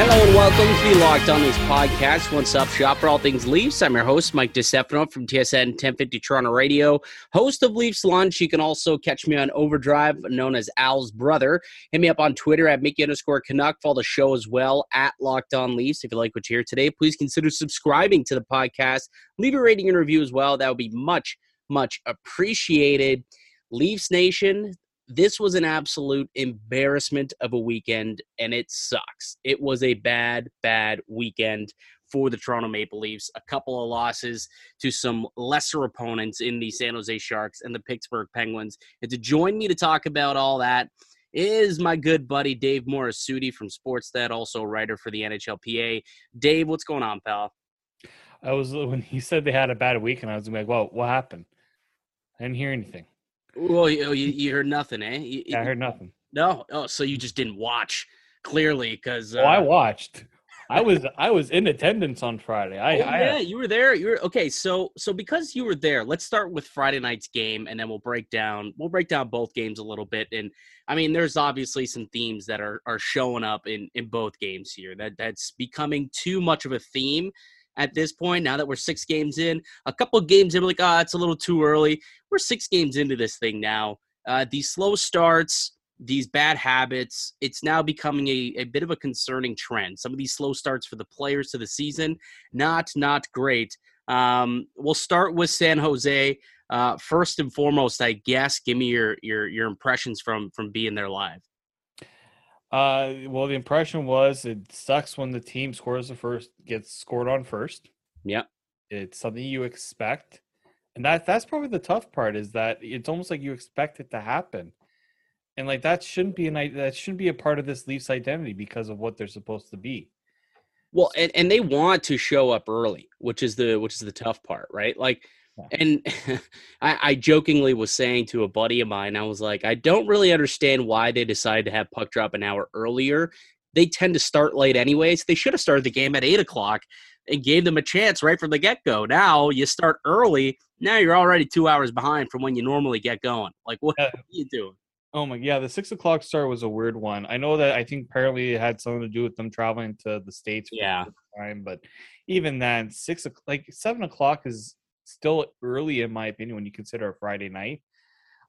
Hello and welcome to the Locked On Leafs podcast, one stop shop for all things Leafs. I'm your host, Mike DeStefano from TSN 1050 Toronto Radio, host of Leafs Lunch. You can also catch me on Overdrive, known as Al's brother. Hit me up on Twitter at Mickey underscore Canuck. Follow the show as well at Locked On Leafs. If you like what you hear today, please consider subscribing to the podcast. Leave a rating and review as well. That would be much, much appreciated. Leafs Nation, this was an absolute embarrassment of a weekend, and it sucks. It was a bad, bad weekend for the Toronto Maple Leafs. A couple of losses to some lesser opponents in the San Jose Sharks and the Pittsburgh Penguins. And to join me to talk about all that is my good buddy Dave Morisuti from Sportsnet, also a writer for the NHLPA. Dave, what's going on, pal? I was when he said they had a bad week, and I was like, "Well, what happened?" I didn't hear anything. Well, you, you, you heard nothing, eh? You, Yeah, I heard nothing. No, oh, so you just didn't watch clearly because. Uh, Oh, I watched. I was I was in attendance on Friday. I, oh, I yeah, you were there. You were okay. So, so because you were there, let's start with Friday night's game, and then we'll break down. We'll break down both games a little bit. And I mean, there's obviously some themes that are are showing up in in both games here. That that's becoming too much of a theme at this point. Now that we're six games in, a couple of games in, we're like, ah, it's a little too early. We're six games into this thing now. Uh, these slow starts, these bad habits, it's now becoming a, a bit of a concerning trend. Some of these slow starts for the players to the season, not not great. Um, we'll start with San Jose. Uh, first and foremost, I guess, give me your your your impressions from from being there live. Uh well the impression was it sucks when the team scores the first gets scored on first. Yeah, It's something you expect. And that that's probably the tough part is that it's almost like you expect it to happen. And like that shouldn't be an i- that shouldn't be a part of this Leafs identity because of what they're supposed to be. Well, and, and they want to show up early, which is the which is the tough part, right? Like. And I, I jokingly was saying to a buddy of mine, I was like, I don't really understand why they decided to have puck drop an hour earlier. They tend to start late anyways. They should have started the game at eight o'clock and gave them a chance right from the get go. Now you start early. Now you're already two hours behind from when you normally get going. Like, what, what are you doing? Oh my yeah, the six o'clock start was a weird one. I know that I think apparently it had something to do with them traveling to the states. for Yeah. the time, but even then, six o'clock, like seven o'clock is still early in my opinion when you consider a Friday night.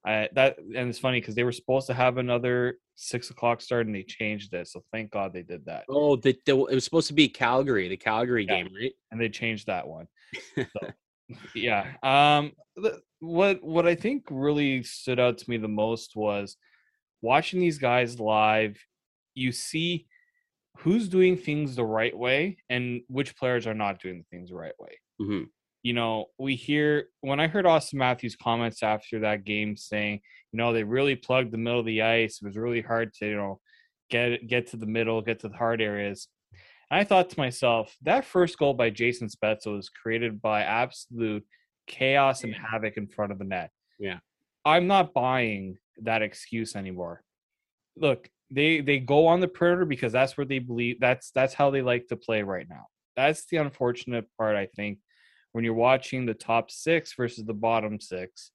Uh, that and it's funny because they were supposed to have another six o'clock start and they changed it. So thank God they did that Oh, the, the, it was supposed to be Calgary, the Calgary Yeah. game, right? and they changed that one. So, yeah. Um. the- What what I think really stood out to me the most was watching these guys live. You see who's doing things the right way and which players are not doing things the right way. hmm You know, we hear when I heard Auston Matthews' comments after that game saying, you know, they really plugged the middle of the ice. It was really hard to, you know, get get to the middle, get to the hard areas. And I thought to myself, that first goal by Jason Spezza was created by absolute chaos and havoc in front of the net. Yeah. I'm not buying that excuse anymore. Look, they they go on the perimeter because that's where they believe that's that's how they like to play right now. That's the unfortunate part, I think, when you're watching the top six versus the bottom six.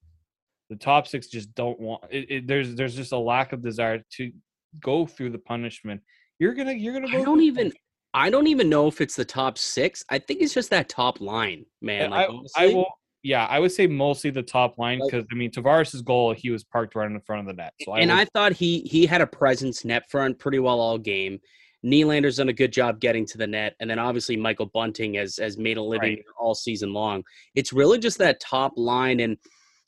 The top six just don't want it, it, there's there's just a lack of desire to go through the punishment. You're gonna you're gonna go I don't even I don't even know if it's the top six. I think it's just that top line, man. Like, I, I will. Yeah, I would say mostly the top line Like- because I mean Tavares' goal, he was parked right in the front of the net. So and I, would, I thought he he had a presence net front pretty well all game. Nylander's done a good job getting to the net, and then obviously Michael Bunting has has made a living Right. all season long. It's really just that top line, and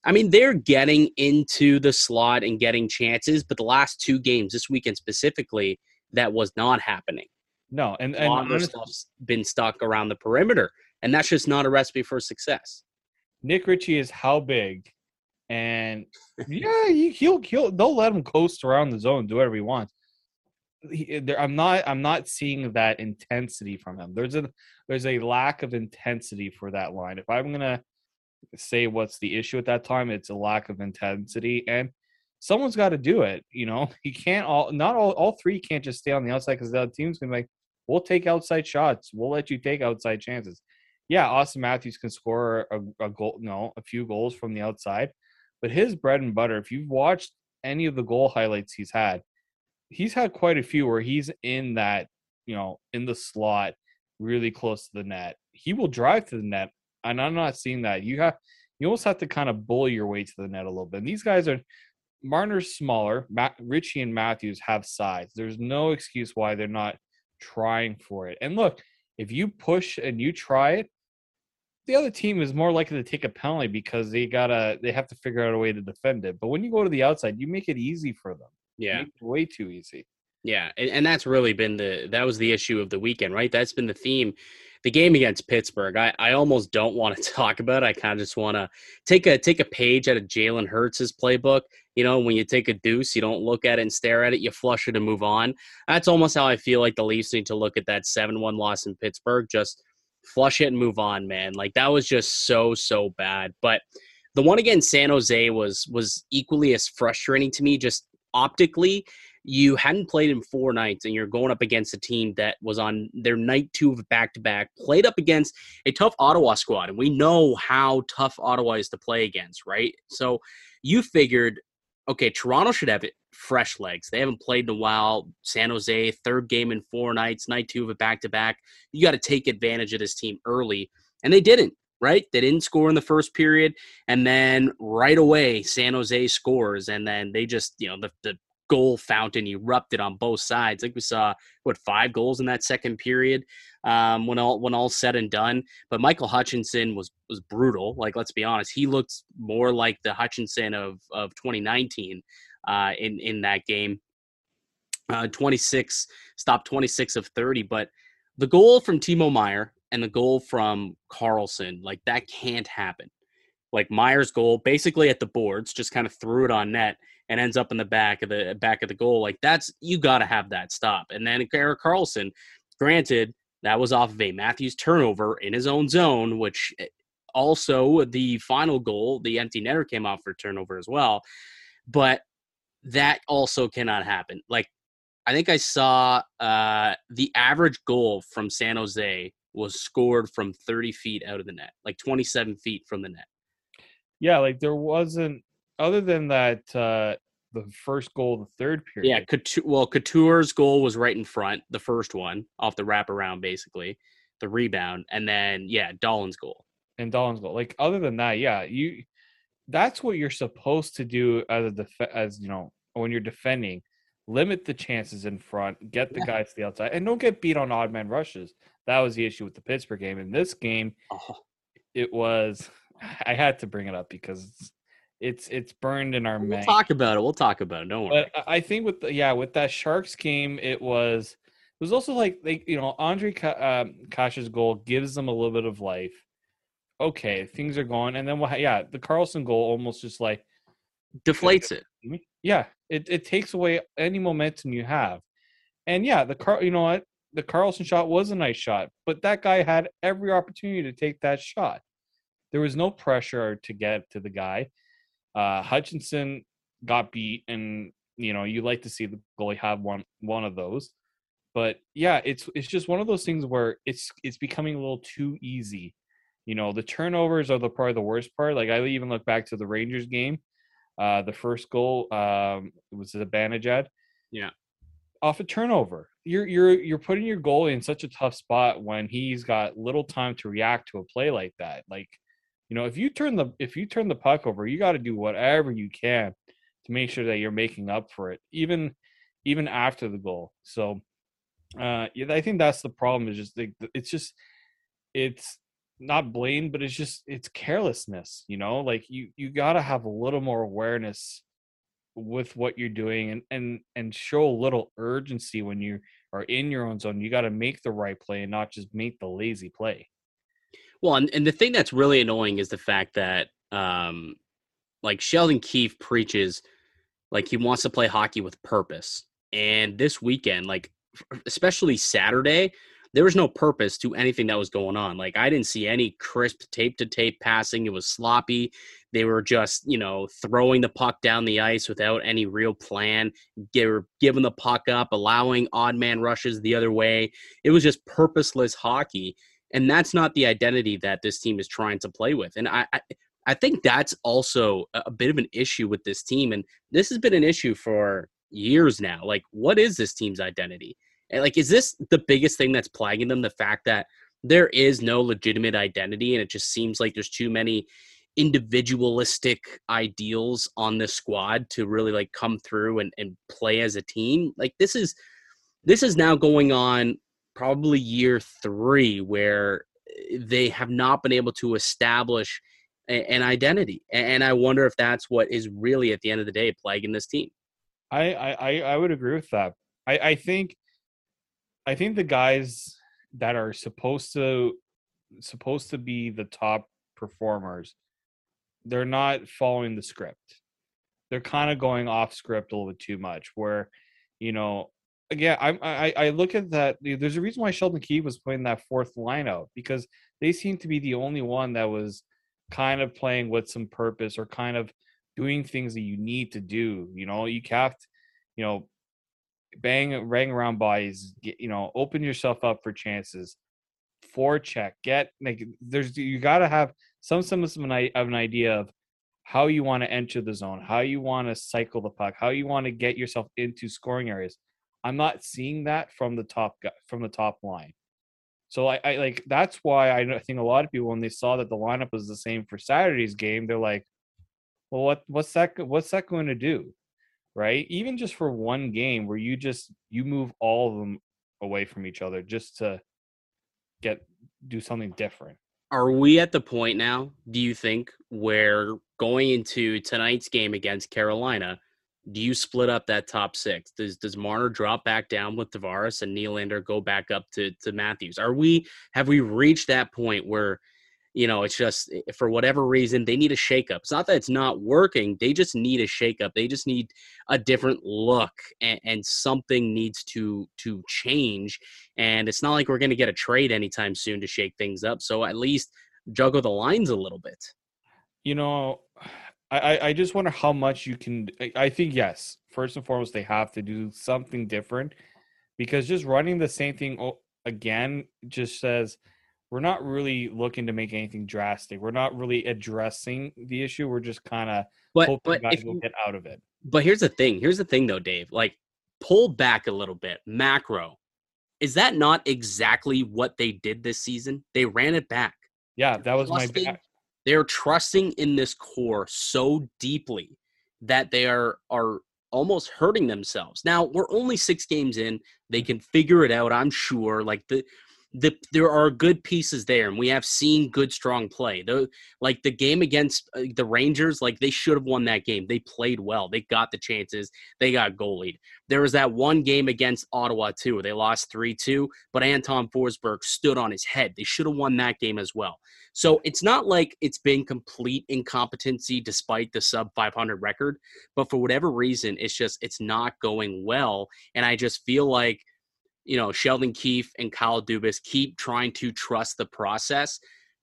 I mean they're getting into the slot and getting chances, but the last two games, this weekend specifically, that was not happening. no, and A and of stuff's been stuck around the perimeter, and that's just not a recipe for success. Nick Ritchie is how big, and yeah, he, he'll he'll they'll let him coast around the zone, do whatever he wants. He, eh, there, I'm not I'm not seeing that intensity from him. There's a there's a lack of intensity for that line. If I'm gonna say what's the issue at that time, it's a lack of intensity. And someone's got to do it. You know, you can't all not all all three can't just stay on the outside because the other team's gonna be like, we'll take outside shots, we'll let you take outside chances. Yeah, Auston Matthews can score a, a goal, no, a few goals from the outside, but his bread and butter, if you've watched any of the goal highlights he's had, he's had quite a few where he's in that, you know, in the slot, really close to the net. He will drive to the net, and I'm not seeing that. You have you almost have to kind of bully your way to the net a little bit. And these guys are Marner's smaller. Matt, Ritchie and Matthews have size. There's no excuse why they're not trying for it. And look, if you push and you try it, the other team is more likely to take a penalty because they gotta they have to figure out a way to defend it. But when you go to the outside, you make it easy for them. Yeah, way too easy. Yeah, and, and that's really been the that was the issue of the weekend, right? That's been the theme the game against Pittsburgh, I, I almost don't want to talk about. It. I kind of just want to take a take a page out of Jalen Hurts' playbook. You know, when you take a deuce, you don't look at it and stare at it. You flush it and move on. That's almost how I feel like the Leafs need to look at that seven-one loss in Pittsburgh. Just flush it and move on, man. Like that was just so so bad. But the one against San Jose was was equally as frustrating to me. Just optically, you hadn't played in four nights and you're going up against a team that was on their night two of back to back, played up against a tough Ottawa squad. And we know how tough Ottawa is to play against, right? So you figured, okay, Toronto should have it fresh legs. They haven't played in a while. San Jose, third game in four nights, night two of a back to back. You got to take advantage of this team early. And they didn't right? They didn't score in the first period, and then right away San Jose scores, and then they just you know the the goal fountain erupted on both sides. Like we saw, what five goals in that second period um, when all when all said and done. But Michael Hutchinson was was brutal. Like let's be honest, he looked more like the Hutchinson of of 2019 uh, in in that game. Uh, 26 stopped 26 of 30, but the goal from Timo Meier and the goal from Karlsson, like that can't happen. Like Meier's goal, basically at the boards, just kind of threw it on net and ends up in the back of the back of the goal. Like that's you got to have that stop. And then Erik Karlsson, granted, that was off of a Matthews turnover in his own zone, which eh, also the final goal, the empty netter came off for turnover as well. But that also cannot happen. Like I think I saw uh, the average goal from San Jose was scored from 30 feet out of the net, like 27 feet from the net. Yeah, like there wasn't other than that, uh, the first goal, the third period. Yeah, Couture, well, Couture's goal was right in front, the first one off the wraparound, basically, the rebound, and then yeah, Dahlen's goal. And Dahlen's goal. Like other than that, yeah, you. That's what you're supposed to do as a def- as you know when you're defending. Limit the chances in front, get the yeah. guys to the outside, and don't get beat on odd man rushes. That was the issue with the Pittsburgh game. In this game, oh. it was. I had to bring it up because it's it's burned in our. We'll talk about it. We'll talk about it. Don't worry. But I think with the, yeah with that Sharks game, it was it was also like they you know Andre um, Kash's goal gives them a little bit of life. Okay, things are going, and then yeah, the Karlsson goal almost just like deflates it. Yeah, it it takes away any momentum you have, and yeah, the car you know what the Karlsson shot was a nice shot, but that guy had every opportunity to take that shot. There was no pressure to get to the guy. Uh, Hutchinson got beat, and you know you like to see the goalie have one one of those. But yeah, it's it's just one of those things where it's it's becoming a little too easy. You know, the turnovers are the probably the worst part. Like I even look back to the Rangers game, uh, the first goal um, was Zibanejad. Yeah, off a turnover. You're you're you're putting your goalie in such a tough spot when he's got little time to react to a play like that. Like you know, if you turn the if you turn the puck over, you got to do whatever you can to make sure that you're making up for it, even even after the goal. So, uh, yeah, I think that's the problem. Is just like it's just it's not blame, but it's just it's carelessness. You know, like you you got to have a little more awareness with what you're doing and and and show a little urgency when you are in your own zone. You got to make the right play and not just make the lazy play. Well, and, and the thing that's really annoying is the fact that, um, like Sheldon Keefe preaches, like he wants to play hockey with purpose. And this weekend, like especially Saturday, there was no purpose to anything that was going on. Like I didn't see any crisp tape to tape passing. It was sloppy. They were just, you know, throwing the puck down the ice without any real plan. They were giving the puck up, allowing odd man rushes the other way. It was just purposeless hockey. And that's not the identity that this team is trying to play with. And I, I, I think that's also a bit of an issue with this team. And this has been an issue for years now. Like, what is this team's identity? And like, is this the biggest thing that's plaguing them? The fact that there is no legitimate identity, and it just seems like there's too many individualistic ideals on the squad to really like come through and, and play as a team. Like this is this is now going on probably year three where eh, they have not been able to establish a, an identity. And I wonder if that's what is really at the end of the day plaguing this team. I I, I would agree with that. I, I think I think the guys that are supposed to supposed to be the top performers they're not following the script. They're kind of going off script a little bit too much where you know again I, I i look at that there's a reason why sheldon keefe was playing that fourth lineup because they seem to be the only one that was kind of playing with some purpose or kind of doing things that you need to do you know? You have to you know bang bang around bodies get, you know open yourself up for chances forecheck get like there's you got to have some semblance of an, of an idea of how you want to enter the zone how you want to cycle the puck how you want to get yourself into scoring areas i'm not seeing that from the top from the top line so I, I like that's why I think a lot of people when they saw that the lineup was the same for Saturday's game, they're like, "Well, what what's that what's that going to do?" right? Even just for one game where you just you move all of them away from each other just to get do something different. Are we at the point now, do you think, where going into tonight's game against Carolina, do you split up that top six? Does does Marner drop back down with Tavares and Nylander go back up to to Matthews? Are we have we reached that point where you know, it's just eh, for whatever reason they need a shakeup. It's not that it's not working; they just need a shakeup. They just need a different look, and, and something needs to to change. And it's not like we're going to get a trade anytime soon to shake things up. So at least juggle the lines a little bit. You know, I I just wonder how much you can. I think yes. First and foremost, they have to do something different because just running the same thing again just says we're not really looking to make anything drastic. We're not really addressing the issue. We're just kind of hoping but guys will get out of it. But here's the thing. Here's the thing, though, Dave. Like, pull back a little bit. Macro, is that not exactly what they did this season? They ran it back. Yeah, that was trusting, my. They're trusting in this core so deeply that they are are almost hurting themselves. Now we're only six games in. They mm. can figure it out. I'm sure. Like the the, there are good pieces there, and we have seen good, strong play. The like the game against uh, the Rangers, like they should have won that game. They played well. They got the chances. They got goalied. There was that one game against Ottawa too, they lost three two, but Anton Forsberg stood on his head. They should have won that game as well. So it's not like it's been complete incompetency despite the sub 500 record, but for whatever reason, it's just it's not going well, and I just feel like you know, Sheldon Keefe and Kyle Dubas keep trying to trust the process.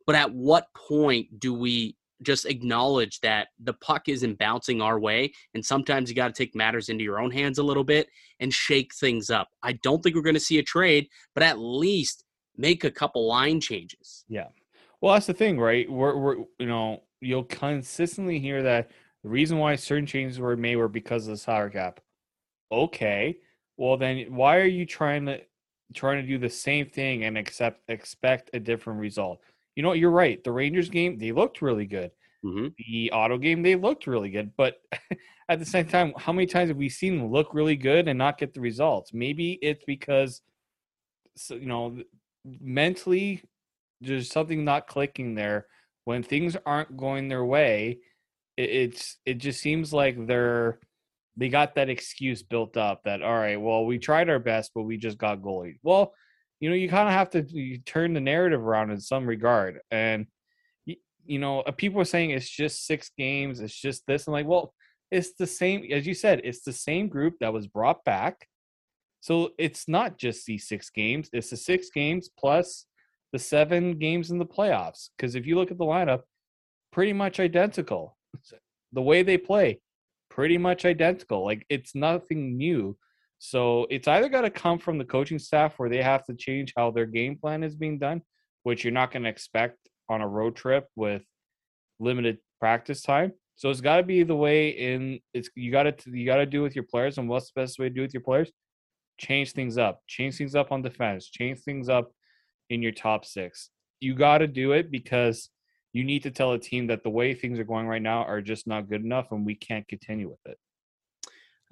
But at what point do we just acknowledge that the puck isn't bouncing our way? And sometimes you got to take matters into your own hands a little bit and shake things up. I don't think we're going to see a trade, but at least make a couple line changes. Yeah. Well, that's the thing, right? We're, we're you know, you'll consistently hear that the reason why certain changes were made were because of the salary cap. Okay well then why are you trying to trying to do the same thing and accept expect a different result? You know what? you're right. The rangers game they looked really good. Mm-hmm. the Ottawa game they looked really good but at the same time how many times have we seen them look really good and not get the results? Maybe it's because you know mentally there's something not clicking there. When things aren't going their way it's it just seems like they're they got that excuse built up that all right, well, we tried our best, but we just got goalie. Well, you know, you kind of have to turn the narrative around in some regard. And you, you know, uh, people are saying it's just six games, it's just this, and like, well, it's the same as you said. It's the same group that was brought back. So it's not just these six games. It's the six games plus the seven games in the playoffs. Because if you look at the lineup, pretty much identical. the way they play, pretty much identical. Like it's nothing new. So it's either got to come from the coaching staff where they have to change how their game plan is being done, which you're not going to expect on a road trip with limited practice time. So it's got to be the way in it's you got to you got to do with your players and what's the best way to do with your players? Change things up. Change things up on defense. Change things up in your top 6. You got to do it because you need to tell a team that the way things are going right now are just not good enough and we can't continue with it.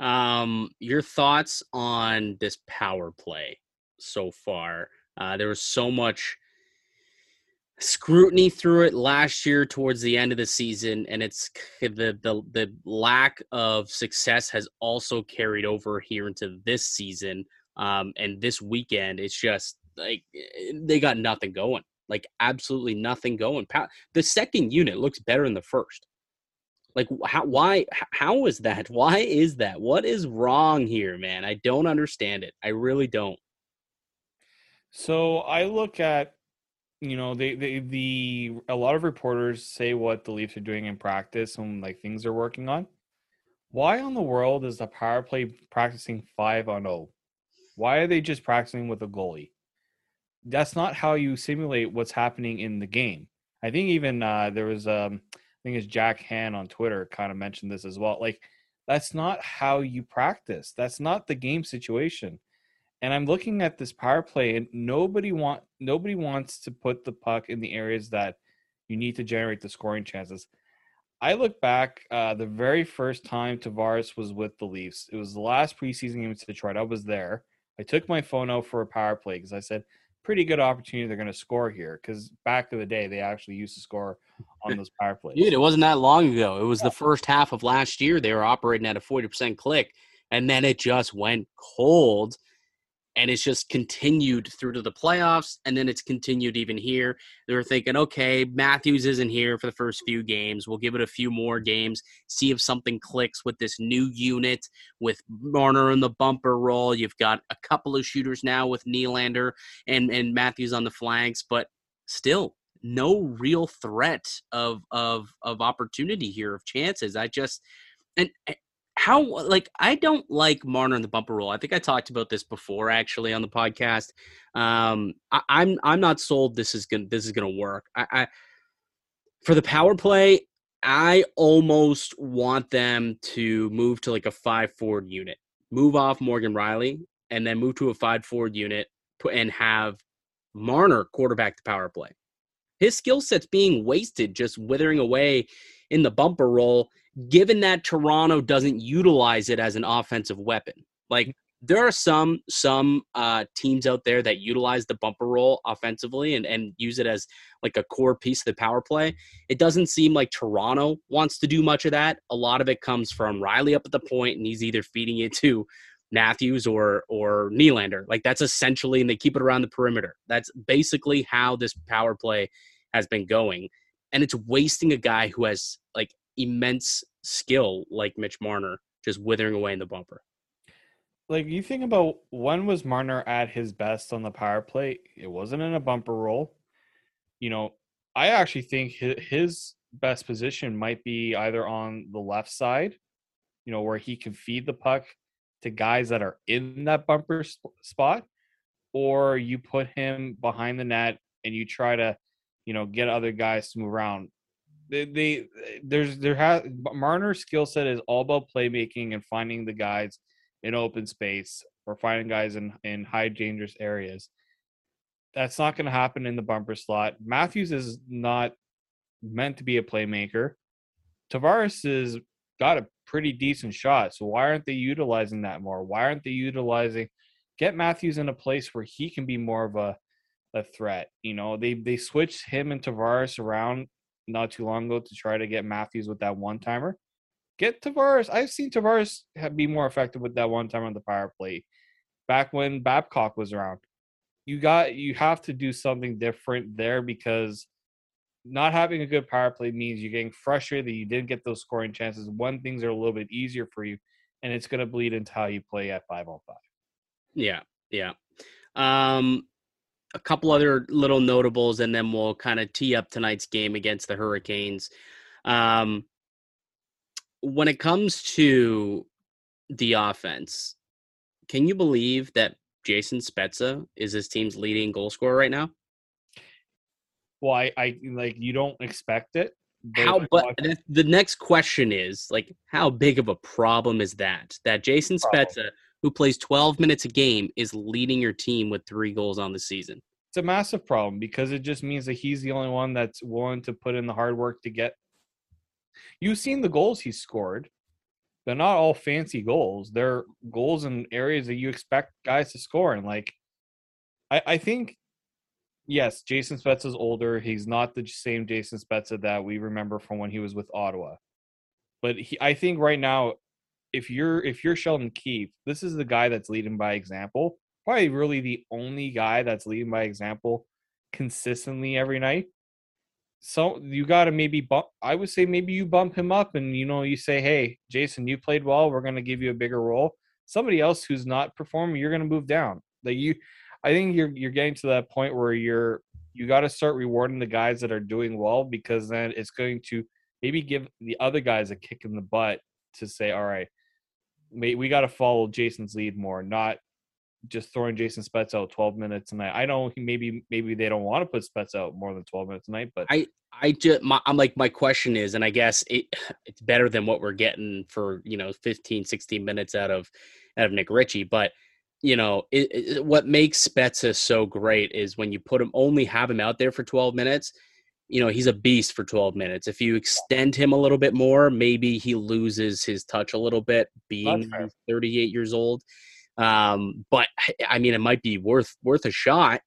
Um, your thoughts on this power play so far? Uh, there was so much scrutiny through it last year towards the end of the season, and it's the the the lack of success has also carried over here into this season. Um, and this weekend, it's just like eh, they got nothing going like absolutely nothing going. The second unit looks better than the first. Like how why how is that? Why is that? What is wrong here, man? I don't understand it. I really don't. So I look at you know they, they the a lot of reporters say what the Leafs are doing in practice and like things they're working on. Why on the world is the power play practicing five on zero? Why are they just practicing with a goalie? That's not how you simulate what's happening in the game. I think even uh, there was um, I think it's Jack Han on Twitter kind of mentioned this as well. Like that's not how you practice. That's not the game situation. And I'm looking at this power play, and nobody want nobody wants to put the puck in the areas that you need to generate the scoring chances. I look back uh, the very first time Tavares was with the Leafs. It was the last preseason game in Detroit. I was there. I took my phone out for a power play because I said, pretty good opportunity they're going to score here because back in the day they actually used to score on those power plays. Dude, it wasn't that long ago. It was the first half of last year. They were operating at a forty percent click, and then it just went cold and it's just continued through to the playoffs and then it's continued even here. They were thinking okay matthews isn't here for the first few games. We'll give it a few more games see if something clicks with this new unit with marner in the bumper role. You've got a couple of shooters now with Nylander and and matthews on the flanks but still no real threat of of of opportunity here of chances. I just and how like I don't like Marner in the bumper role. I think I talked about this before actually on the podcast. Um, I, am I'm, I'm not sold. This is gonna this is gonna work. I, I for the power play, I almost want them to move to like a five forward unit, move off Morgan Rielly, and then move to a five forward unit and have Marner quarterback the power play. His skill set's being wasted, just withering away in the bumper role given that Toronto doesn't utilize it as an offensive weapon. Like there are some some uh, teams out there that utilize the bumper role offensively and, and use it as like a core piece of the power play. It doesn't seem like Toronto wants to do much of that. A lot of it comes from Rielly up at the point, and he's either feeding it to Matthews or or Nylander. Like that's essentially, and they keep it around the perimeter. That's basically how this power play has been going, and it's wasting a guy who has like immense skill like Mitch Marner just withering away in the bumper. Like you think about when was Marner at his best on the power play? It wasn't in a bumper role. You know, I actually think his best position might be either on the left side, you know, where he can feed the puck to guys that are in that bumper spot, or you put him behind the net and you try to, you know, get other guys to move around they, there's there has Marner's skill set is all about playmaking and finding the guys in open space or finding guys in in high dangerous areas. That's not going to happen in the bumper slot. Matthews is not meant to be a playmaker. Tavares has got a pretty decent shot, so why aren't they utilizing that more? Why aren't they utilizing get Matthews in a place where he can be more of a a threat? You know, they they switched him and Tavares around not too long ago to try to get Matthews with that one timer. Get Tavares. I've seen Tavares be more effective with that one timer on the power play. Back when Babcock was around, you got you have to do something different there because not having a good power play means you're getting frustrated that you didn't get those scoring chances when things are a little bit easier for you, and it's going to bleed into how you play at five on five. Yeah, yeah. Um, a couple other little notables, and then we'll kind of tee up tonight's game against the Hurricanes. Um, when it comes to the offense, can you believe that Jason Spezza is his team's leading goal scorer right now? Well, I, I like you don't expect it. How? But the next question is like, how big of a problem is that? That Jason Spezza, who plays 12 minutes a game, is leading your team with three goals on the season. It's a massive problem because it just means that he's the only one that's willing to put in the hard work to get. You've seen the goals he's scored. They're not all fancy goals. They're goals in areas that you expect guys to score. And like, I, I think yes, Jason Spezza's older. He's not the same Jason Spezza that we remember from when he was with Ottawa. But he, I think right now, if you're if you're Sheldon Keefe, this is the guy that's leading by example. Probably really the only guy that's leading by example consistently every night. So you got to maybe bump. I would say maybe you bump him up, and you know you say, "Hey, Jason, you played well. We're going to give you a bigger role." Somebody else who's not performing, you're going to move down. Like you, I think you're you're getting to that point where you're you got to start rewarding the guys that are doing well because then it's going to maybe give the other guys a kick in the butt to say, all right, we got to follow Jason's lead more, not just throwing Jason Spets out 12 minutes a night. I know maybe maybe they don't want to put Spets out more than 12 minutes a night, but I I just my, I'm like my question is, and I guess it it's better than what we're getting for you know 15 16 minutes out of out of Nick Ritchie, but you know, it, it, what makes Spezza so great is when you put him only have him out there for 12 minutes. You know, he's a beast for 12 minutes. If you extend him a little bit more, maybe he loses his touch a little bit, being 38 years old. Um, but I mean, it might be worth worth a shot,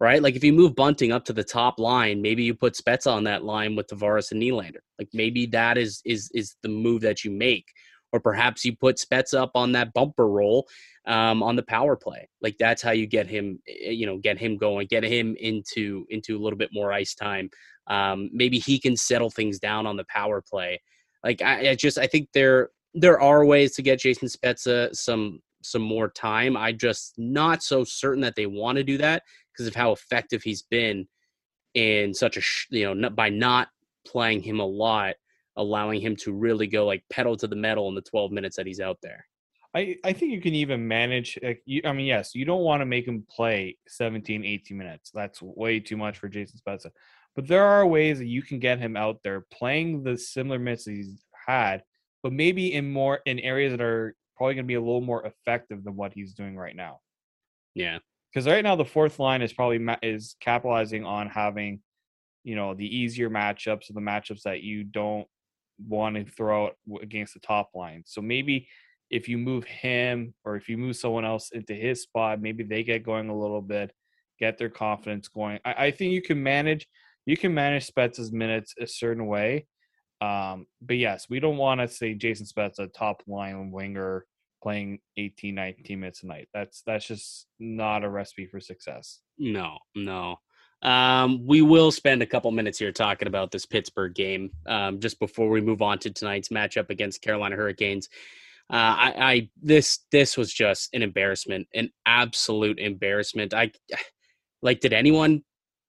right? Like if you move Bunting up to the top line, maybe you put Spezza on that line with Tavares and Nylander. Like maybe that is is is the move that you make or perhaps you put Spets up on that bumper role um, on the power play. Like that's how you get him, eh, you know, get him going, get him into into a little bit more ice time. Um, maybe he can settle things down on the power play. Like I, I just I think there there are ways to get Jason Spezza some some more time. I just not so certain that they want to do that because of how effective he's been in such a you know by not playing him a lot allowing him to really go like pedal to the metal in the 12 minutes that he's out there. I, I think you can even manage. Like you, I mean, yes, you don't want to make him play 17, 18 minutes. That's way too much for Jason Spezza. But there are ways that you can get him out there playing the similar minutes he's had, but maybe in more in areas that are probably going to be a little more effective than what he's doing right now. Yeah, because right now the fourth line is probably ma- is capitalizing on having, you know, the easier matchups or the matchups that you don't want to throw out against the top line. So maybe if you move him or if you move someone else into his spot, maybe they get going a little bit, get their confidence going. I, I think you can manage you can manage Spezza's minutes a certain way. Um, but yes, we don't want to say Jason Spezza top line winger playing 18, 19 minutes a night. That's that's just not a recipe for success. No, no. Um, we will spend a couple minutes here talking about this Pittsburgh game um, just before we move on to tonight's matchup against Carolina Hurricanes. Uh, I, I this this was just an embarrassment, an absolute embarrassment. I like, did anyone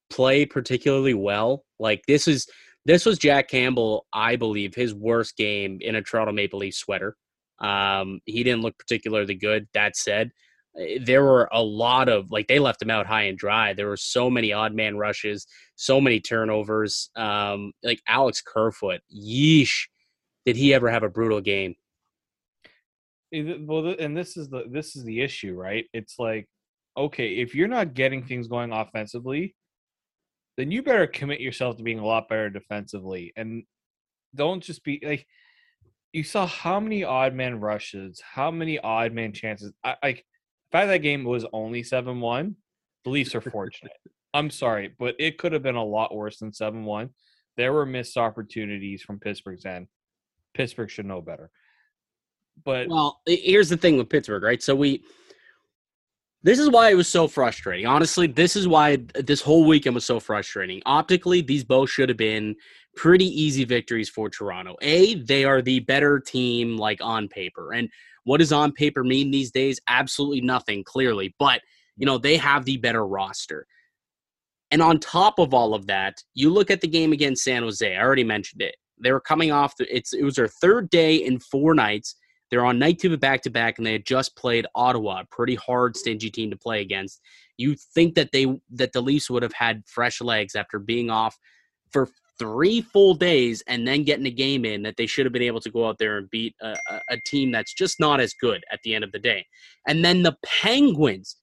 play particularly well? Like this is this was Jack Campbell, I believe, his worst game in a Toronto Maple Leaf sweater. Um, he didn't look particularly good. That said, Eh, there were a lot of like they left him out high and dry. There were so many odd man rushes, so many turnovers. Um, like Alex Kerfoot, yeesh, did he ever have a brutal game? Well, and this is the this is the issue, right? It's like, okay, if you're not getting things going offensively, then you better commit yourself to being a lot better defensively, and don't just be like. You saw how many odd man rushes, how many odd man chances. I like fact that game was only 7 1, the Leafs are fortunate. I'm sorry, but it could have been a lot worse than 7 1. There were missed opportunities from Pittsburgh's end. Pittsburgh should know better. But well, here's the thing with Pittsburgh, right? So we this is why it was so frustrating. Honestly, this is why this whole weekend was so frustrating. Optically, these both should have been pretty easy victories for Toronto. A, they are the better team, like on paper. And what does on paper mean these days? Absolutely nothing, clearly. But, you know, they have the better roster. And on top of all of that, you look at the game against San Jose. I already mentioned it. They were coming off. The, it's it was their third day in four nights. They're on night two of back to back, and they had just played Ottawa, a pretty hard, stingy team to play against. You think that they that the Leafs would have had fresh legs after being off for three full days and then getting a game in that they should have been able to go out there and beat a, a, a team that's just not as good at the end of the day. And then the Penguins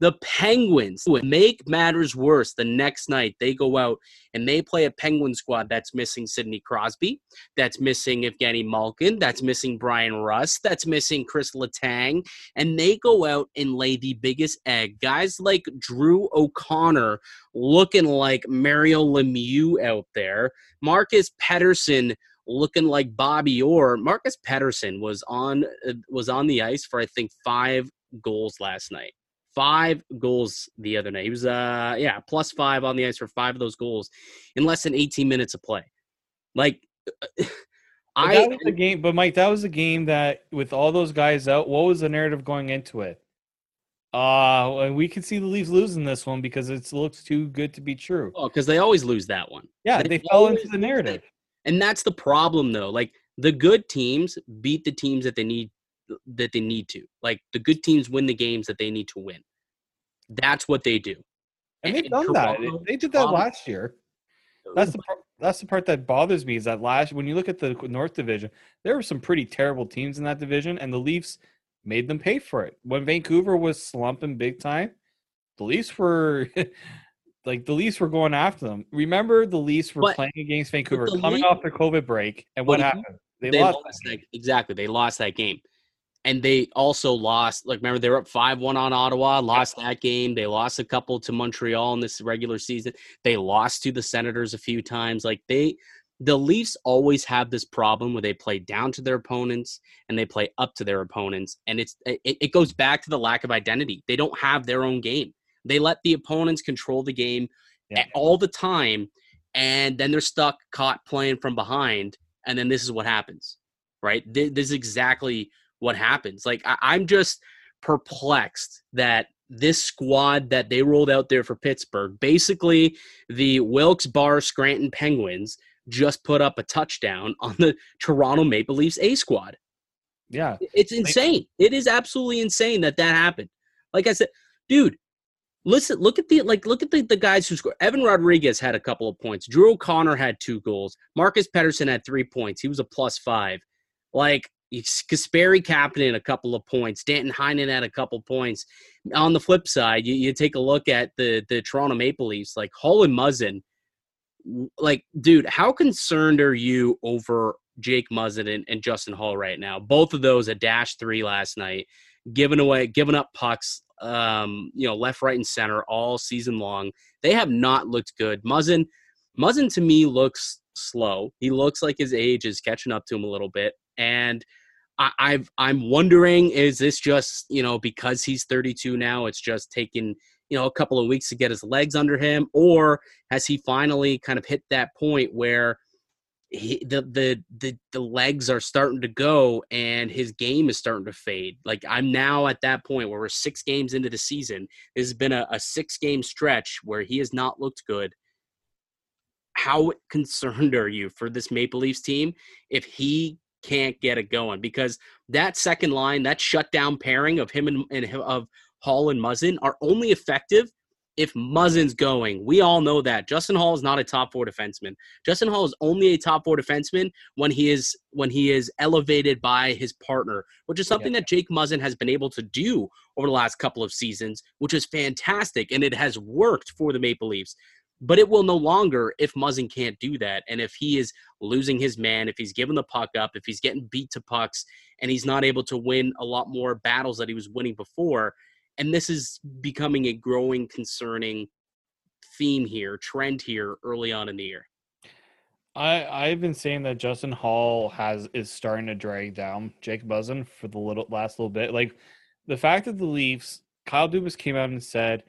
the Penguins make matters worse. The next night, they go out and they play a Penguin squad that's missing Sidney Crosby, that's missing Evgeny Malkin, that's missing Bryan Rust, that's missing Chris Letang, and they go out and lay the biggest egg. Guys like Drew O'Connor looking like Mario Lemieux out there, Marcus Pettersson looking like Bobby Orr. Marcus Pettersson was on uh, was on the ice for I think five goals last night five goals the other night. He was uh yeah, plus five on the ice for five of those goals in less than 18 minutes of play. Like I that was the game, but Mike, that was a game that with all those guys out, what was the narrative going into it? Uh we can see the Leafs losing this one because it looks too good to be true. Oh, because they always lose that one. Yeah, they, they fell into the narrative. And that's the problem though. Like the good teams beat the teams that they need that they need to. Like the good teams win the games that they need to win. That's what they do. And they've done Toronto, that. They did that last year. Oh, that's the part, that's the part that bothers me is that last when you look at the North Division, there were some pretty terrible teams in that division, and the Leafs made them pay for it. When Vancouver was slumping big time, the Leafs were like the Leafs were going after them. Remember, the Leafs were but, playing against Vancouver, coming off their COVID break, and what happened? They, they lost. lost that, exactly. They lost that game and they also lost. Like, remember, they were up 5 1 on Ottawa, lost that game. They lost a couple to Montreal in this regular season. They lost to the Senators a few times. Like, they, the Leafs always have this problem where they play down to their opponents and they play up to their opponents. And it's, it, it goes back to the lack of identity. They don't have their own game. They let the opponents control the game yeah. all the time. And then they're stuck caught playing from behind. And then this is what happens, right? This is exactly what happens. Like I, am just perplexed that this squad that they rolled out there for Pittsburgh, basically the Wilkes-Barre Scranton Penguins, just put up a touchdown on the Toronto Maple Leafs A squad. Yeah, it's insane. It is absolutely insane that that happened. Like I said, dude, listen, look at the like, look at the, the guys who scored. Evan Rodrigues had a couple of points. Drew O'Connor had two goals. Marcus Pettersson had three points. He was a plus five. Like Kasperi Kapanen a couple of points. Danton Heinen had a couple points. On the flip side, you, you take a look at the the Toronto Maple Leafs, like Holl and Muzzin. Like, dude, how concerned are you over Jake Muzzin and, and Justin Holl right now? Both of those a dash three last night, giving away, giving up pucks, um, you know, left, right, and center all season long. They have not looked good. Muzzin, Muzzin to me looks slow. He looks like his age is catching up to him a little bit, and – I've I'm wondering is this just you know because he's 32 now it's just taken you know a couple of weeks to get his legs under him? Or has he finally kind of hit that point where he, the, the the the legs are starting to go and his game is starting to fade? Like i'm now at that point where we're six games into the season. This has been a, a six game stretch where he has not looked good. How concerned are you for this maple leafs team if he can't get it going because that second line, that shutdown pairing of him and, and of Holl and Muzzin are only effective if Muzzin's going. We all know that Justin Holl is not a top four defenseman. Justin Holl is only a top four defenseman when he is when he is elevated by his partner, which is something yeah. that Jake Muzzin has been able to do over the last couple of seasons, which is fantastic, and it has worked for the Maple Leafs but it will no longer if Muzzin can't do that. And if he is losing his man, if he's giving the puck up, if he's getting beat to pucks, and he's not able to win a lot more battles that he was winning before. And this is becoming a growing, concerning theme here, trend here early on in the year. I I've been saying that Justin Holl has is starting to drag down Jake Muzzin for the little last little bit. Like the fact that the Leafs, Kyle Dubas came out and said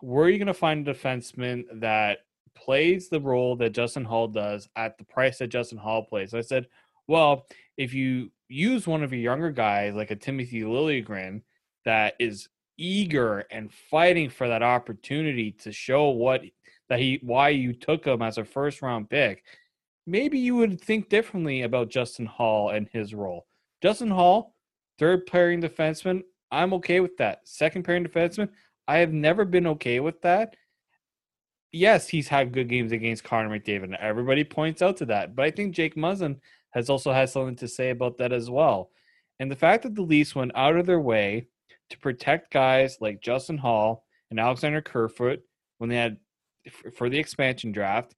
where are you going to find a defenseman that plays the role that Justin Holl does at the price that Justin Holl plays? I said, well, if you use one of your younger guys like a Timothy Liljegren that is eager and fighting for that opportunity to show what that he why you took him as a first round pick, maybe you would think differently about Justin Holl and his role. Justin Holl, third pairing defenseman, I'm okay with that. Second pairing defenseman, I have never been okay with that. Yes, he's had good games against Connor McDavid, and everybody points out to that. But I think Jake Muzzin has also had something to say about that as well. And the fact that the Leafs went out of their way to protect guys like Justin Holl and Alexander Kerfoot when they had for the expansion draft.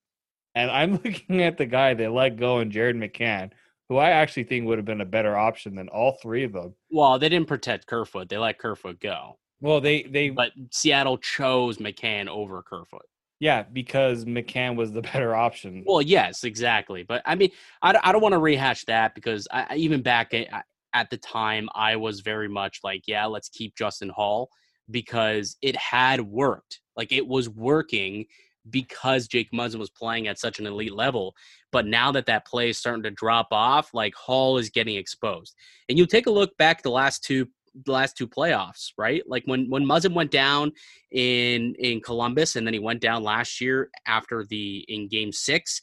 And I'm looking at the guy they let go in Jared McCann, who I actually think would have been a better option than all three of them. Well, they didn't protect Kerfoot; they let Kerfoot go. Well, they they but Seattle chose McCann over Kerfoot. Yeah, because McCann was the better option. Well, yes, exactly. But I mean, I, I don't want to rehash that because I, even back at, at the time, I was very much like, yeah, let's keep Justin Holl because it had worked. Like it was working because Jake Muzzin was playing at such an elite level. But now that that play is starting to drop off, like Holl is getting exposed. And you take a look back the last two the last two playoffs, right? Like when when Muzzin went down in in Columbus, and then he went down last year after the in Game Six.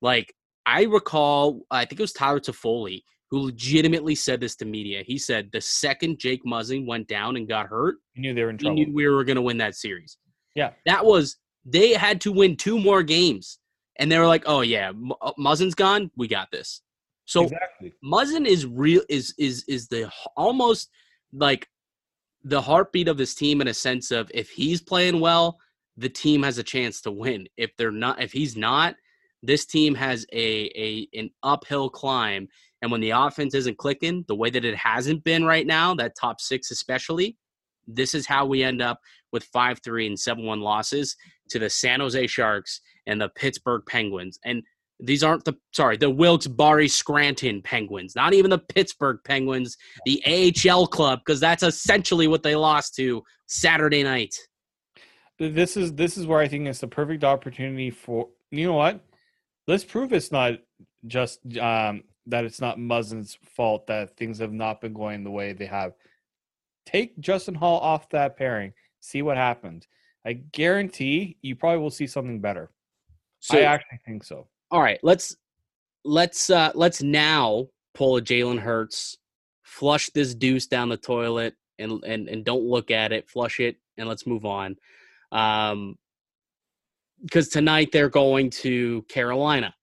Like I recall, I think it was Tyler Toffoli who legitimately said this to media. He said the second Jake Muzzin went down and got hurt, he knew they were in trouble. He knew we were going to win that series. Yeah, that was they had to win two more games, and they were like, "Oh yeah, uh, Muzzin's gone. We got this." So exactly. Muzzin is real is is is the almost like the heartbeat of this team in a sense of if he's playing well, the team has a chance to win. If they're not, if he's not, this team has a a an uphill climb. And when the offense isn't clicking the way that it hasn't been right now, that top six especially, this is how we end up with five three and seven one losses to the San Jose Sharks and the Pittsburgh Penguins. And these aren't the sorry the Wilkes-Barre Scranton Penguins, not even the Pittsburgh Penguins, the AHL club, because that's essentially what they lost to Saturday night. This is this is where I think it's the perfect opportunity for you know what? Let's prove it's not just um, that it's not Muzzin's fault that things have not been going the way they have. Take Justin Holl off that pairing, see what happens. I guarantee you probably will see something better. So, I actually think so all right, let's let's uh let's now pull a Jalen Hurts, flush this deuce down the toilet, and and and don't look at it. Flush it, and let's move on. Um, because tonight they're going to Carolina,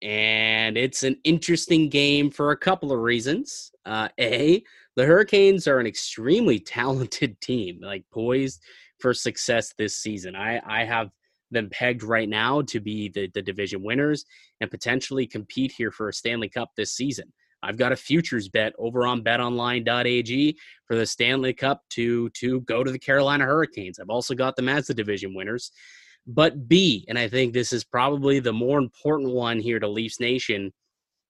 and it's an interesting game for a couple of reasons. Uh, a, the Hurricanes are an extremely talented team, like poised for success this season. I I have them pegged right now to be the, the division winners and potentially compete here for a Stanley Cup this season. I've got a futures bet over on betonline.ag for the Stanley Cup to to go to the Carolina Hurricanes. I've also got them as the division winners. But B, and I think this is probably the more important one here to Leafs Nation,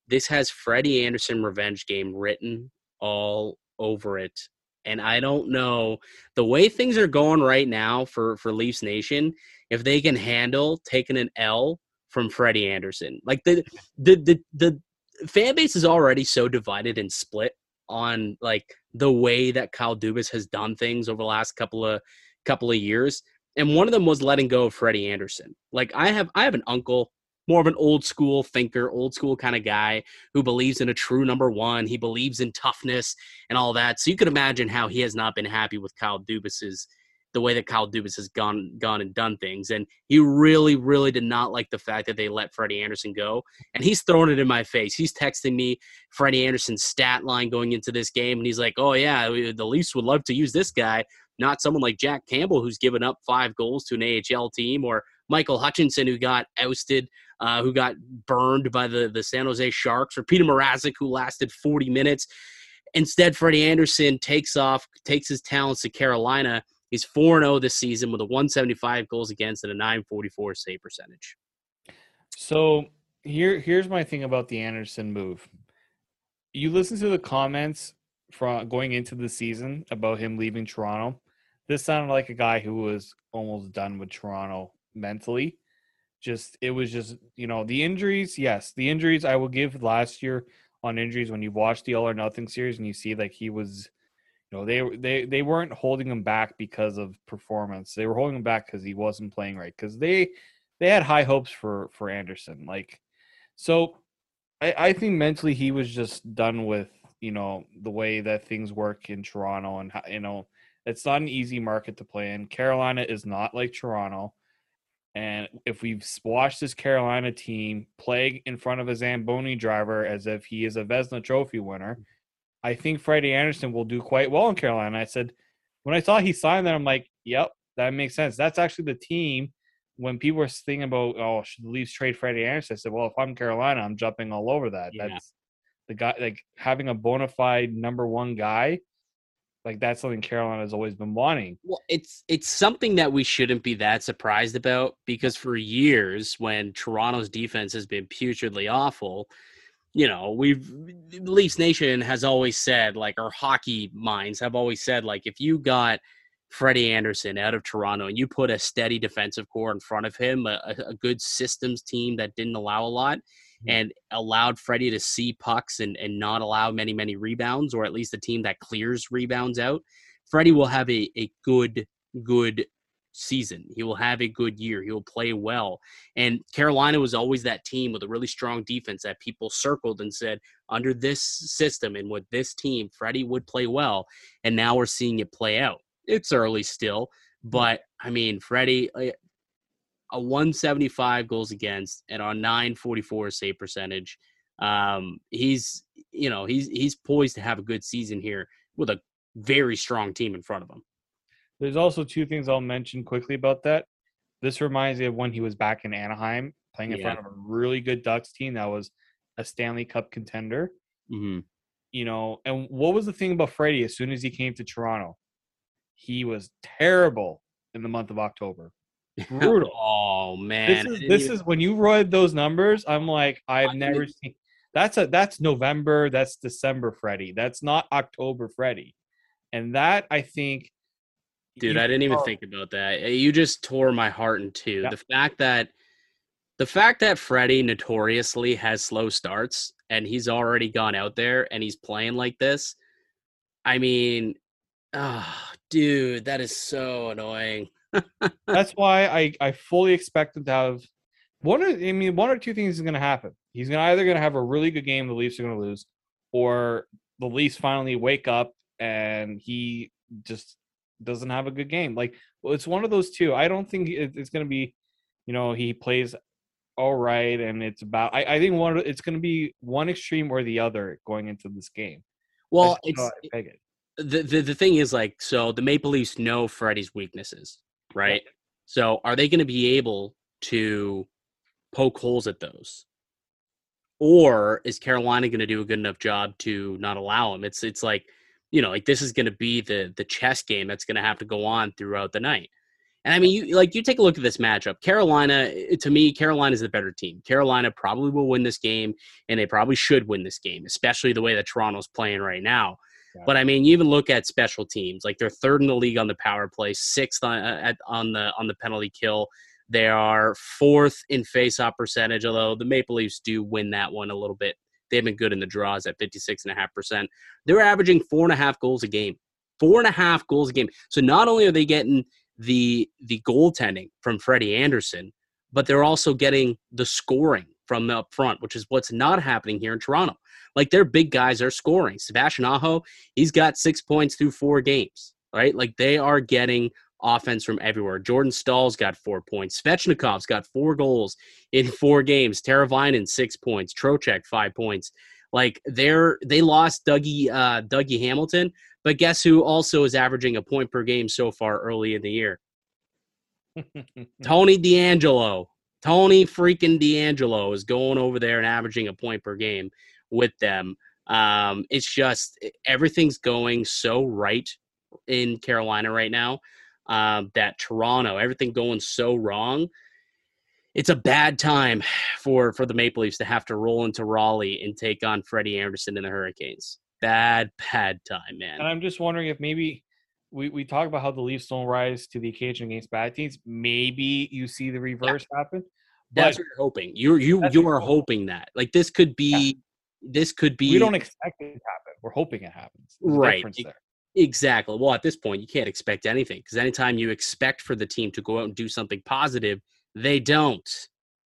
this has Freddie Andersen revenge game written all over it. And I don't know the way things are going right now for for Leafs Nation if they can handle taking an L from Freddie Andersen. Like the the the the fan base is already so divided and split on like the way that Kyle Dubas has done things over the last couple of couple of years. And one of them was letting go of Freddie Andersen. Like I have I have an uncle, more of an old school thinker, old school kind of guy who believes in a true number one. He believes in toughness and all that. So you could imagine how he has not been happy with Kyle Dubas's the way that Kyle Dubas has gone gone and done things. And he really, really did not like the fact that they let Freddie Andersen go. And he's throwing it in my face. He's texting me Freddie Andersen's stat line going into this game, and he's like, "Oh yeah, the Leafs would love to use this guy, not someone like Jack Campbell who's given up five goals to an AHL team, or Michael Hutchinson who got ousted." Uh, who got burned by the, the San Jose Sharks, or Petr Mrazek, who lasted 40 minutes. Instead, Freddie Andersen takes off, takes his talents to Carolina, He's 4 0 this season with a 175 goals against and a 944 save percentage. So here here's my thing about the Andersen move. You listen to the comments from going into the season about him leaving Toronto. This sounded like a guy who was almost done with Toronto mentally. Just it was just, you know, the injuries, yes, the injuries I will give last year on injuries when you watch the All or Nothing series and you see like he was you know, they they they weren't holding him back because of performance. They were holding him back because he wasn't playing right. Because they they had high hopes for for Andersen. Like So I, I think mentally he was just done with you know the way that things work in Toronto and you know it's not an easy market to play in. Carolina is not like Toronto. And if we've watched this Carolina team play in front of a Zamboni driver as if he is a Vezina Trophy winner, I think Freddie Andersen will do quite well in Carolina. I said, when I saw he signed that, I'm like, yep, that makes sense. That's actually the team. When people were thinking about, oh, should the Leafs trade Freddie Andersen? I said, well, if I'm Carolina, I'm jumping all over that. Yeah. That's the guy, like having a bona fide number one guy like that's something Carolina has always been wanting. Well, it's it's something that we shouldn't be that surprised about because for years when Toronto's defense has been putridly awful, you know, we've Leafs Nation has always said like our hockey minds have always said like if you got Freddie Andersen out of Toronto and you put a steady defensive core in front of him, a, a good systems team that didn't allow a lot. And allowed Freddie to see pucks and, and not allow many, many rebounds, or at least a team that clears rebounds out, Freddie will have a, a good, good season. He will have a good year. He will play well. And Carolina was always that team with a really strong defense that people circled and said, under this system and with this team, Freddie would play well. And now we're seeing it play out. It's early still, mm-hmm. but I mean, Freddie, a 175 goals against and on 944 save percentage. Um, he's you know he's he's poised to have a good season here with a very strong team in front of him. There's also two things I'll mention quickly about that. This reminds me of when he was back in Anaheim playing in yeah. front of a really good Ducks team that was a Stanley Cup contender. Mm-hmm. You know, and what was the thing about Freddie as soon as he came to Toronto? He was terrible in the month of October. Brutal. oh man. This is this is when you read those numbers, I'm like, I've never seen that's a that's November, that's December Freddie. That's not October Freddie. And that I think Dude, I didn't even oh. think about that. Eh, you just tore my heart in two. Yeah. The fact that the fact that Freddie notoriously has slow starts and he's already gone out there and he's playing like this. I mean, oh, dude, that is so annoying. That's why I I fully expect him to have one. Of, I mean, one or two things is going to happen. He's gonna either going to have a really good game, the Leafs are going to lose, or the Leafs finally wake up and he just doesn't have a good game. Like, well, it's one of those two. I don't think it's going to be, you know, he plays all right, and it's about. I, I think one. It's going to be one extreme or the other going into this game. Well, it's it. the, the the thing is like so the Maple Leafs know Freddie's weaknesses right? Yep. So are they going to be able to poke holes at those? Or is Carolina going to do a good enough job to not allow them? It's it's like, you know, like this is going to be the the chess game that's going to have to go on throughout the night. And I mean, you like you take a look at this matchup. Carolina, eh, to me, Carolina is the better team. Carolina probably will win this game, and they probably should win this game, especially the way that Toronto's playing right now. But I mean, you even look at special teams; like they're third in the league on the power play, sixth on uh, at, on the on the penalty kill. They are fourth in face-off percentage, although the Maple Leafs do win that one a little bit. They've been good in the draws at 56.5%. They're averaging four and a half goals a game. Four and a half goals a game. So not only are they getting the the goaltending from Freddie Andersen, but they're also getting the scoring from up front, which is what's not happening here in Toronto. Like their big guys are scoring. Sebastian Aho, he's got six points through four games, right? Like they are getting offense from everywhere. Jordan Staal's got four points. Svechnikov's got four goals in four games. Teravainen six points. Trocheck five points. Like they're they lost Dougie uh, Dougie Hamilton, but guess who also is averaging a point per game so far early in the year? Tony DeAngelo. Tony freaking DeAngelo is going over there and averaging a point per game with them. Um, it's just everything's going so right in Carolina right now um, that Toronto, everything going so wrong. It's a bad time for for the Maple Leafs to have to roll into Raleigh and take on Freddie Andersen and the Hurricanes. Bad, bad time, man. And I'm just wondering if maybe we, we talk about how the Leafs don't rise to the occasion against bad teams. Maybe you see the reverse yeah. happen. That's what you're hoping. You you you are hoping that like this could be yeah. this could be. We don't expect it to happen. We're hoping it happens. There's right. Exactly. Well, at this point, you can't expect anything because anytime you expect for the team to go out and do something positive, they don't.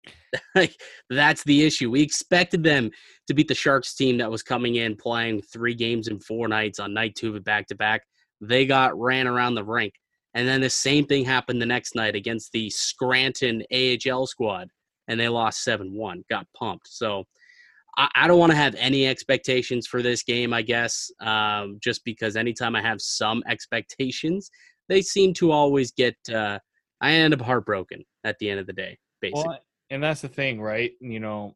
like that's the issue. We expected them to beat the Sharks team that was coming in playing three games in four nights on night two of back to back. They got ran around the rink. And then the same thing happened the next night against the Scranton AHL squad, and they lost 7 1, got pumped. So I, I don't want to have any expectations for this game, I guess, um, just because anytime I have some expectations, they seem to always get, uh, I end up heartbroken at the end of the day, basically. Well, and that's the thing, right? You know,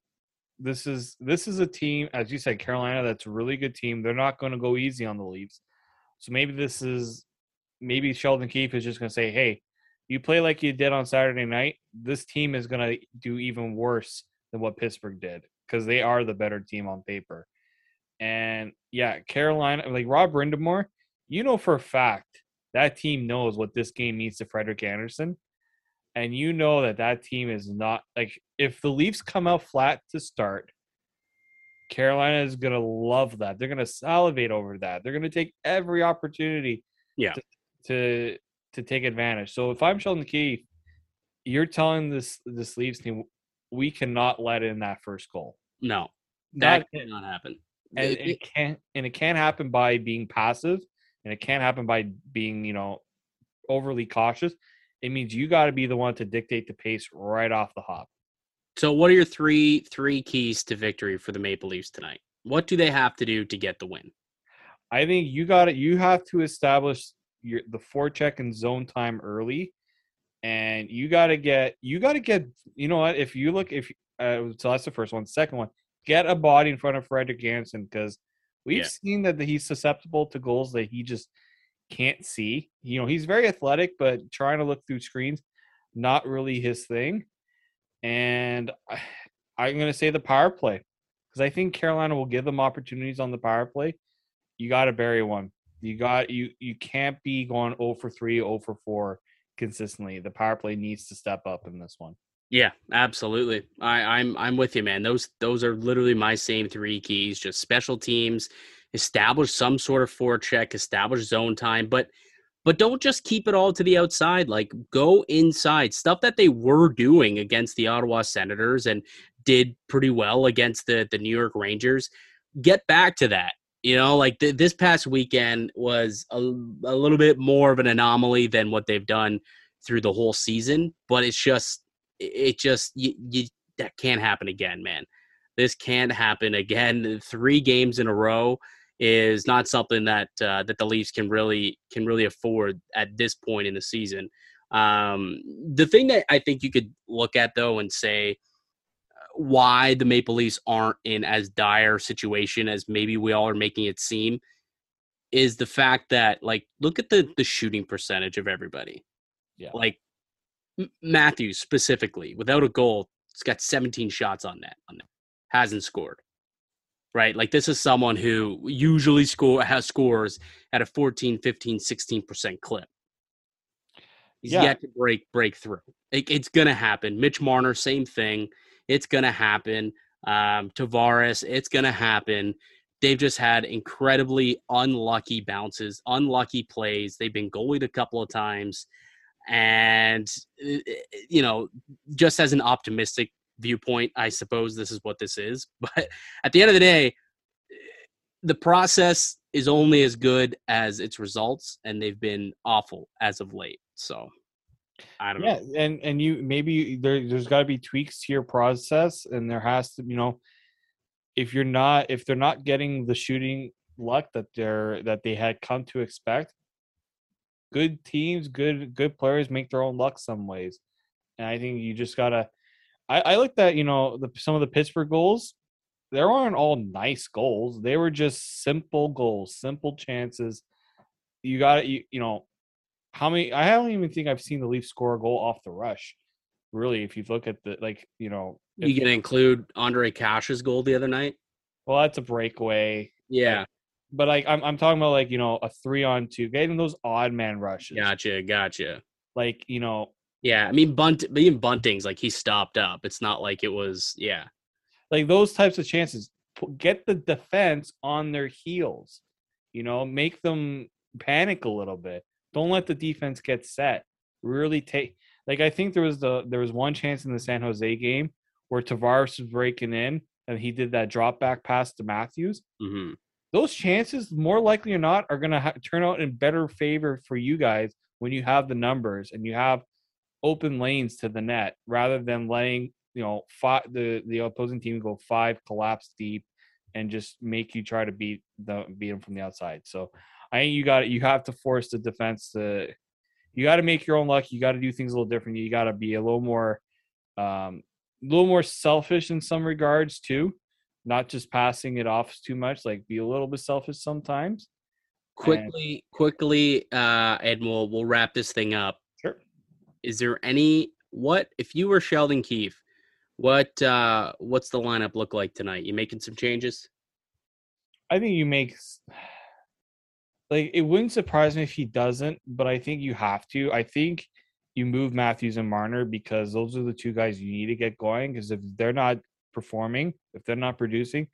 this is this is a team, as you said, Carolina. That's a really good team. They're not going to go easy on the Leafs. So maybe this is maybe Sheldon Keefe is just going to say, "Hey, you play like you did on Saturday night. This team is going to do even worse than what Pittsburgh did because they are the better team on paper." And yeah, Carolina, like Rob Brind'Amour, you know for a fact that team knows what this game means to Frederik Andersen. and you know that that team is not like if the Leafs come out flat to start, Carolina is going to love that. They're going to salivate over that. They're going to take every opportunity yeah. to, to to take advantage. So if I'm Sheldon Keefe, you're telling this this Leafs team we cannot let in that first goal. No. That not, cannot happen. And it, it can't and it can't happen by being passive and it can't happen by being, you know, overly cautious it means you got to be the one to dictate the pace right off the hop. So, what are your three three keys to victory for the Maple Leafs tonight? What do they have to do to get the win? I think you got it. You have to establish your the forecheck and zone time early, and you got to get you got to get. You know what? If you look, if uh, so, that's the first one. Second one, get a body in front of Frederik Andersen because we've yeah. seen that he's susceptible to goals that he just can't see. You know, he's very athletic, but trying to look through screens, not really his thing. And I, am going to say the power play because I think Carolina will give them opportunities on the power play. You got to bury one. You got you. You can't be going 0 for 3, 0 for 4 consistently. The power play needs to step up in this one. Yeah, absolutely. I, I'm I'm with you, man. Those those are literally my same three keys. Just special teams establish some sort of forecheck, establish zone time, but but don't just keep it all to the outside. Like go inside. Stuff that they were doing against the Ottawa Senators and did pretty well against the the New York Rangers. Get back to that. You know, like th- this past weekend was a, a little bit more of an anomaly than what they've done through the whole season, but it's just it just you, you that can't happen again, man. This can't happen again. Three games in a row is not something that uh, that the Leafs can really can really afford at this point in the season. Um, the thing that I think you could look at though and say uh, why the Maple Leafs aren't in as dire situation as maybe we all are making it seem is the fact that like look at the the shooting percentage of everybody. Yeah. Like Matthews specifically, without a goal, he's got 17 shots on net on net, hasn't scored right? Like this is someone who usually score has scores at a 14, 15, 16% clip. He's yeah. yet to break break through. It, it's gonna happen. Mitch Marner, same thing. It's gonna happen. Um, Tavares, it's gonna happen. They've just had incredibly unlucky bounces, unlucky plays. They've been goalied a couple of times. And, uh, you know, just as an optimistic viewpoint, I suppose this is what this is. But at the end of the day, the process is only as good as its results, and they've been awful as of late. So I don't yeah, know. and and you maybe there there's got to be tweaks to your process, and there has to you know if you're not if they're not getting the shooting luck that they're that they had come to expect. Good teams, good good players make their own luck some ways, and I think you just gotta I, I looked at you know the, some of the Pittsburgh goals. There aren't all nice goals. They were just simple goals, simple chances. You got you you know how many? I don't even think I've seen the Leafs score a goal off the rush. Really, if you look at the like you know, you can include Ondrej Kase's goal the other night. Well, that's a breakaway. Yeah. But like I'm I'm talking about like, you know, a three on two, getting those odd man rushes. Gotcha, gotcha. Like, you know, yeah, I mean Bunt, even Bunting's like he stopped up. It's not like it was. Yeah, like those types of chances. Get the defense on their heels. You know, make them panic a little bit. Don't let the defense get set. Really take. Like I think there was the there was one chance in the San Jose game where Tavares was breaking in and he did that drop back pass to Matthews, hmm those chances, more likely or not, are going to ha- turn out in better favor for you guys when you have the numbers and you have open lanes to the net rather than letting you know five, the the opposing team go five collapse deep and just make you try to beat the beat them from the outside. So I think you got you have to force the defense to you got to make your own luck. You got to do things a little differently. You got to be a little more um a little more selfish in some regards too not just passing it off too much like be a little bit selfish sometimes Quickly, quickly, uh, and we'll we'll wrap this thing up. Is there any what if you were Sheldon Keefe? What uh, what's the lineup look like tonight? You making some changes? i think you make like it wouldn't surprise me if he doesn't but i think you have to i think you move matthews and marner because those are the two guys you need to get going because if they're not performing if they're not producing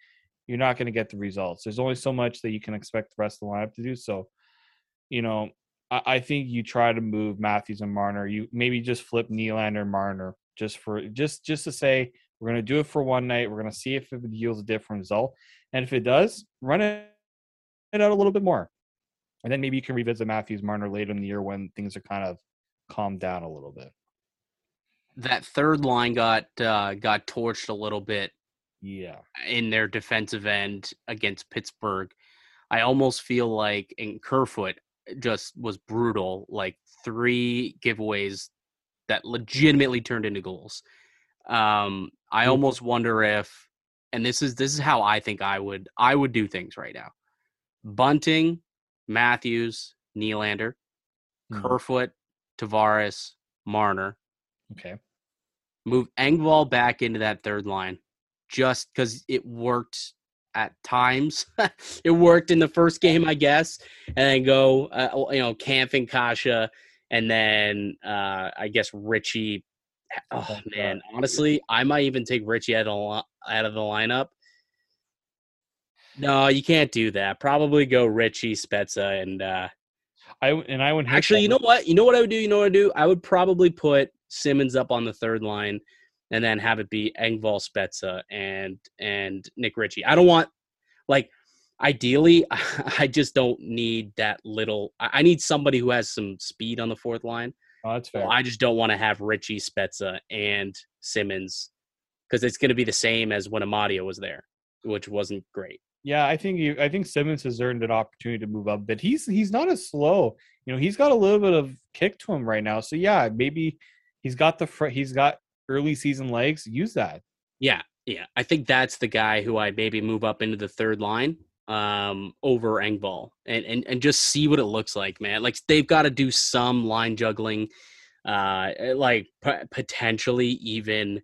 you're not going to get the results there's only so much that you can expect the rest of the lineup to do so you know I, I think you try to move matthews and marner. You maybe just flip Nylander marner just for just just to say we're going to do it for one night. We're going to see if it yields a different result. And if it does run it it out a little bit more. And then maybe you can revisit matthews marner later in the year when things are kind of calmed down a little bit. That third line got uh, got torched a little bit yeah. in their defensive end against Pittsburgh. I almost feel like in Kerfoot just was brutal, like three giveaways that legitimately turned into goals. Um, I Mhm. almost wonder if, and this is this is how I think I would I would do things right now. Bunting, Matthews, Nylander, Mhm. Kerfoot, Tavares, Marner, okay move Engvall back into that third line just because it worked at times. it worked in the first game, I guess, and then go, uh, you know, Kampf and Kase, and then uh, I guess Ritchie. Oh man, honestly, I might even take Ritchie out of the, out of the lineup. No, you can't do that. Probably go Ritchie, Spezza, and uh, i and i would Actually, you know what? You know what I would do? You know what I would do? I would probably put Simmonds up on the third line and then have it be Engvall Spezza and and Nick Ritchie. I don't want like ideally I just don't need that little I need somebody who has some speed on the fourth line. oh, that's So fair I just don't want to have Ritchie Spezza and Simmonds because it's going to be the same as when Amadio was there, which wasn't great. Yeah, I think you. I think Simmonds has earned an opportunity to move up, but he's he's not as slow. You know, he's got a little bit of kick to him right now. So yeah, maybe he's got the fr- he's got early season legs. Use that. Yeah, yeah. I think that's the guy who I'd maybe move up into the third line um over Engvall and, and and just see what it looks like, man. Like they've got to do some line juggling uh like p- potentially even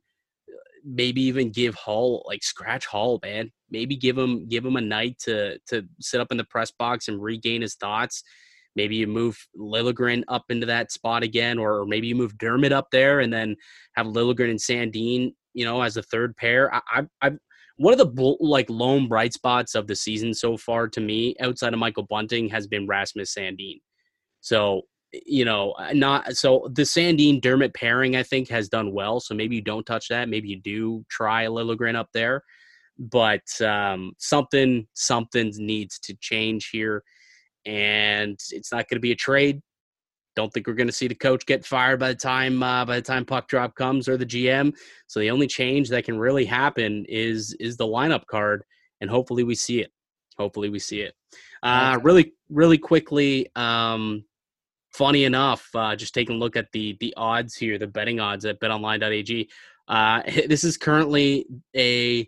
maybe even give Holl like scratch Holl, man. Maybe give him give him a night to to sit up in the press box and regain his thoughts. Maybe you move Liljegren up into that spot again, or maybe you move Dermott up there and then have Liljegren and Sandin, you know, as a third pair. I, I, I one of the like lone bright spots of the season so far to me, outside of Michael Bunting, has been Rasmus Sandin. So you know, not so the Sandin Dermott pairing I think has done well. So maybe you don't touch that. Maybe you do try Liljegren up there, but um, something something needs to change here, and it's not going to be a trade. Don't think we're going to see the coach get fired by the time uh, by the time puck drop comes or the GM. So the only change that can really happen is is the lineup card, and hopefully we see it. Hopefully we see it. Uh, really, really quickly. Um, funny enough, uh, just taking a look at the the odds here, the betting odds at BetOnline.ag. Uh, this is currently a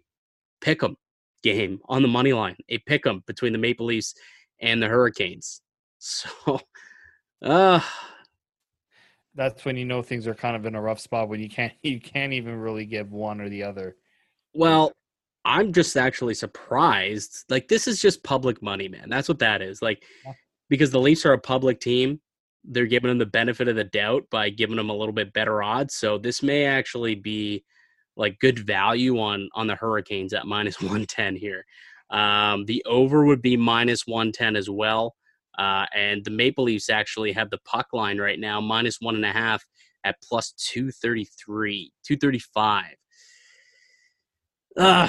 pick'em game on the money line, a pick'em between the Maple Leafs and the Hurricanes. So, uh, That's when you know things are kind of in a rough spot when you can't you can't even really give one or the other. well, I'm just actually surprised. Like, this is just public money, man. That's what that is. Like, because the Leafs are a public team, they're giving them the benefit of the doubt by giving them a little bit better odds. So this may actually be like good value on on the Hurricanes at minus 110 here. Um, the over would be minus 110 as well. Uh, and the Maple Leafs actually have the puck line right now minus one and a half at plus 233, 235. Uh,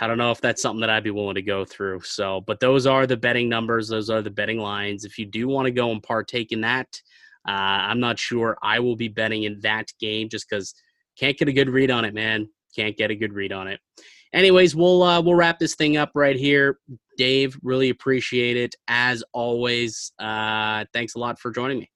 I don't know if that's something that I'd be willing to go through. So, but those are the betting numbers. Those are the betting lines. If you do want to go and partake in that, uh, I'm not sure I will be betting in that game just because can't get a good read on it, man. Can't get a good read on it. Anyways, we'll uh, we'll wrap this thing up right here. Dave, really appreciate it as always. Uh, thanks a lot for joining me.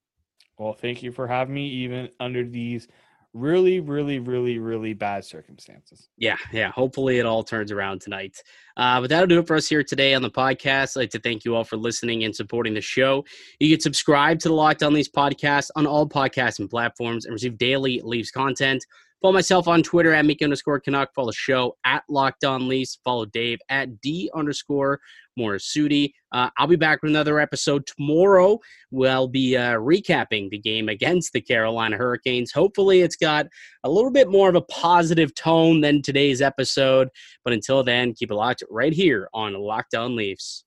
Well, thank you for having me, even under these really, really, really, really bad circumstances. Yeah, yeah. Hopefully it all turns around tonight. Uh, but that'll do it for us here today on the podcast. I'd like to thank you all for listening and supporting the show. You can subscribe to the Locked On Leafs podcast on all podcasting platforms and receive daily Leafs content. Follow myself on Twitter at Mickey underscore Canuck. Follow the show at Locked On Leafs. Follow Dave at D underscore Morisuti. Uh, I'll be back with another episode tomorrow. We'll be uh, recapping the game against the Carolina Hurricanes. Hopefully, it's got a little bit more of a positive tone than today's episode. But until then, keep it locked right here on Locked On Leafs.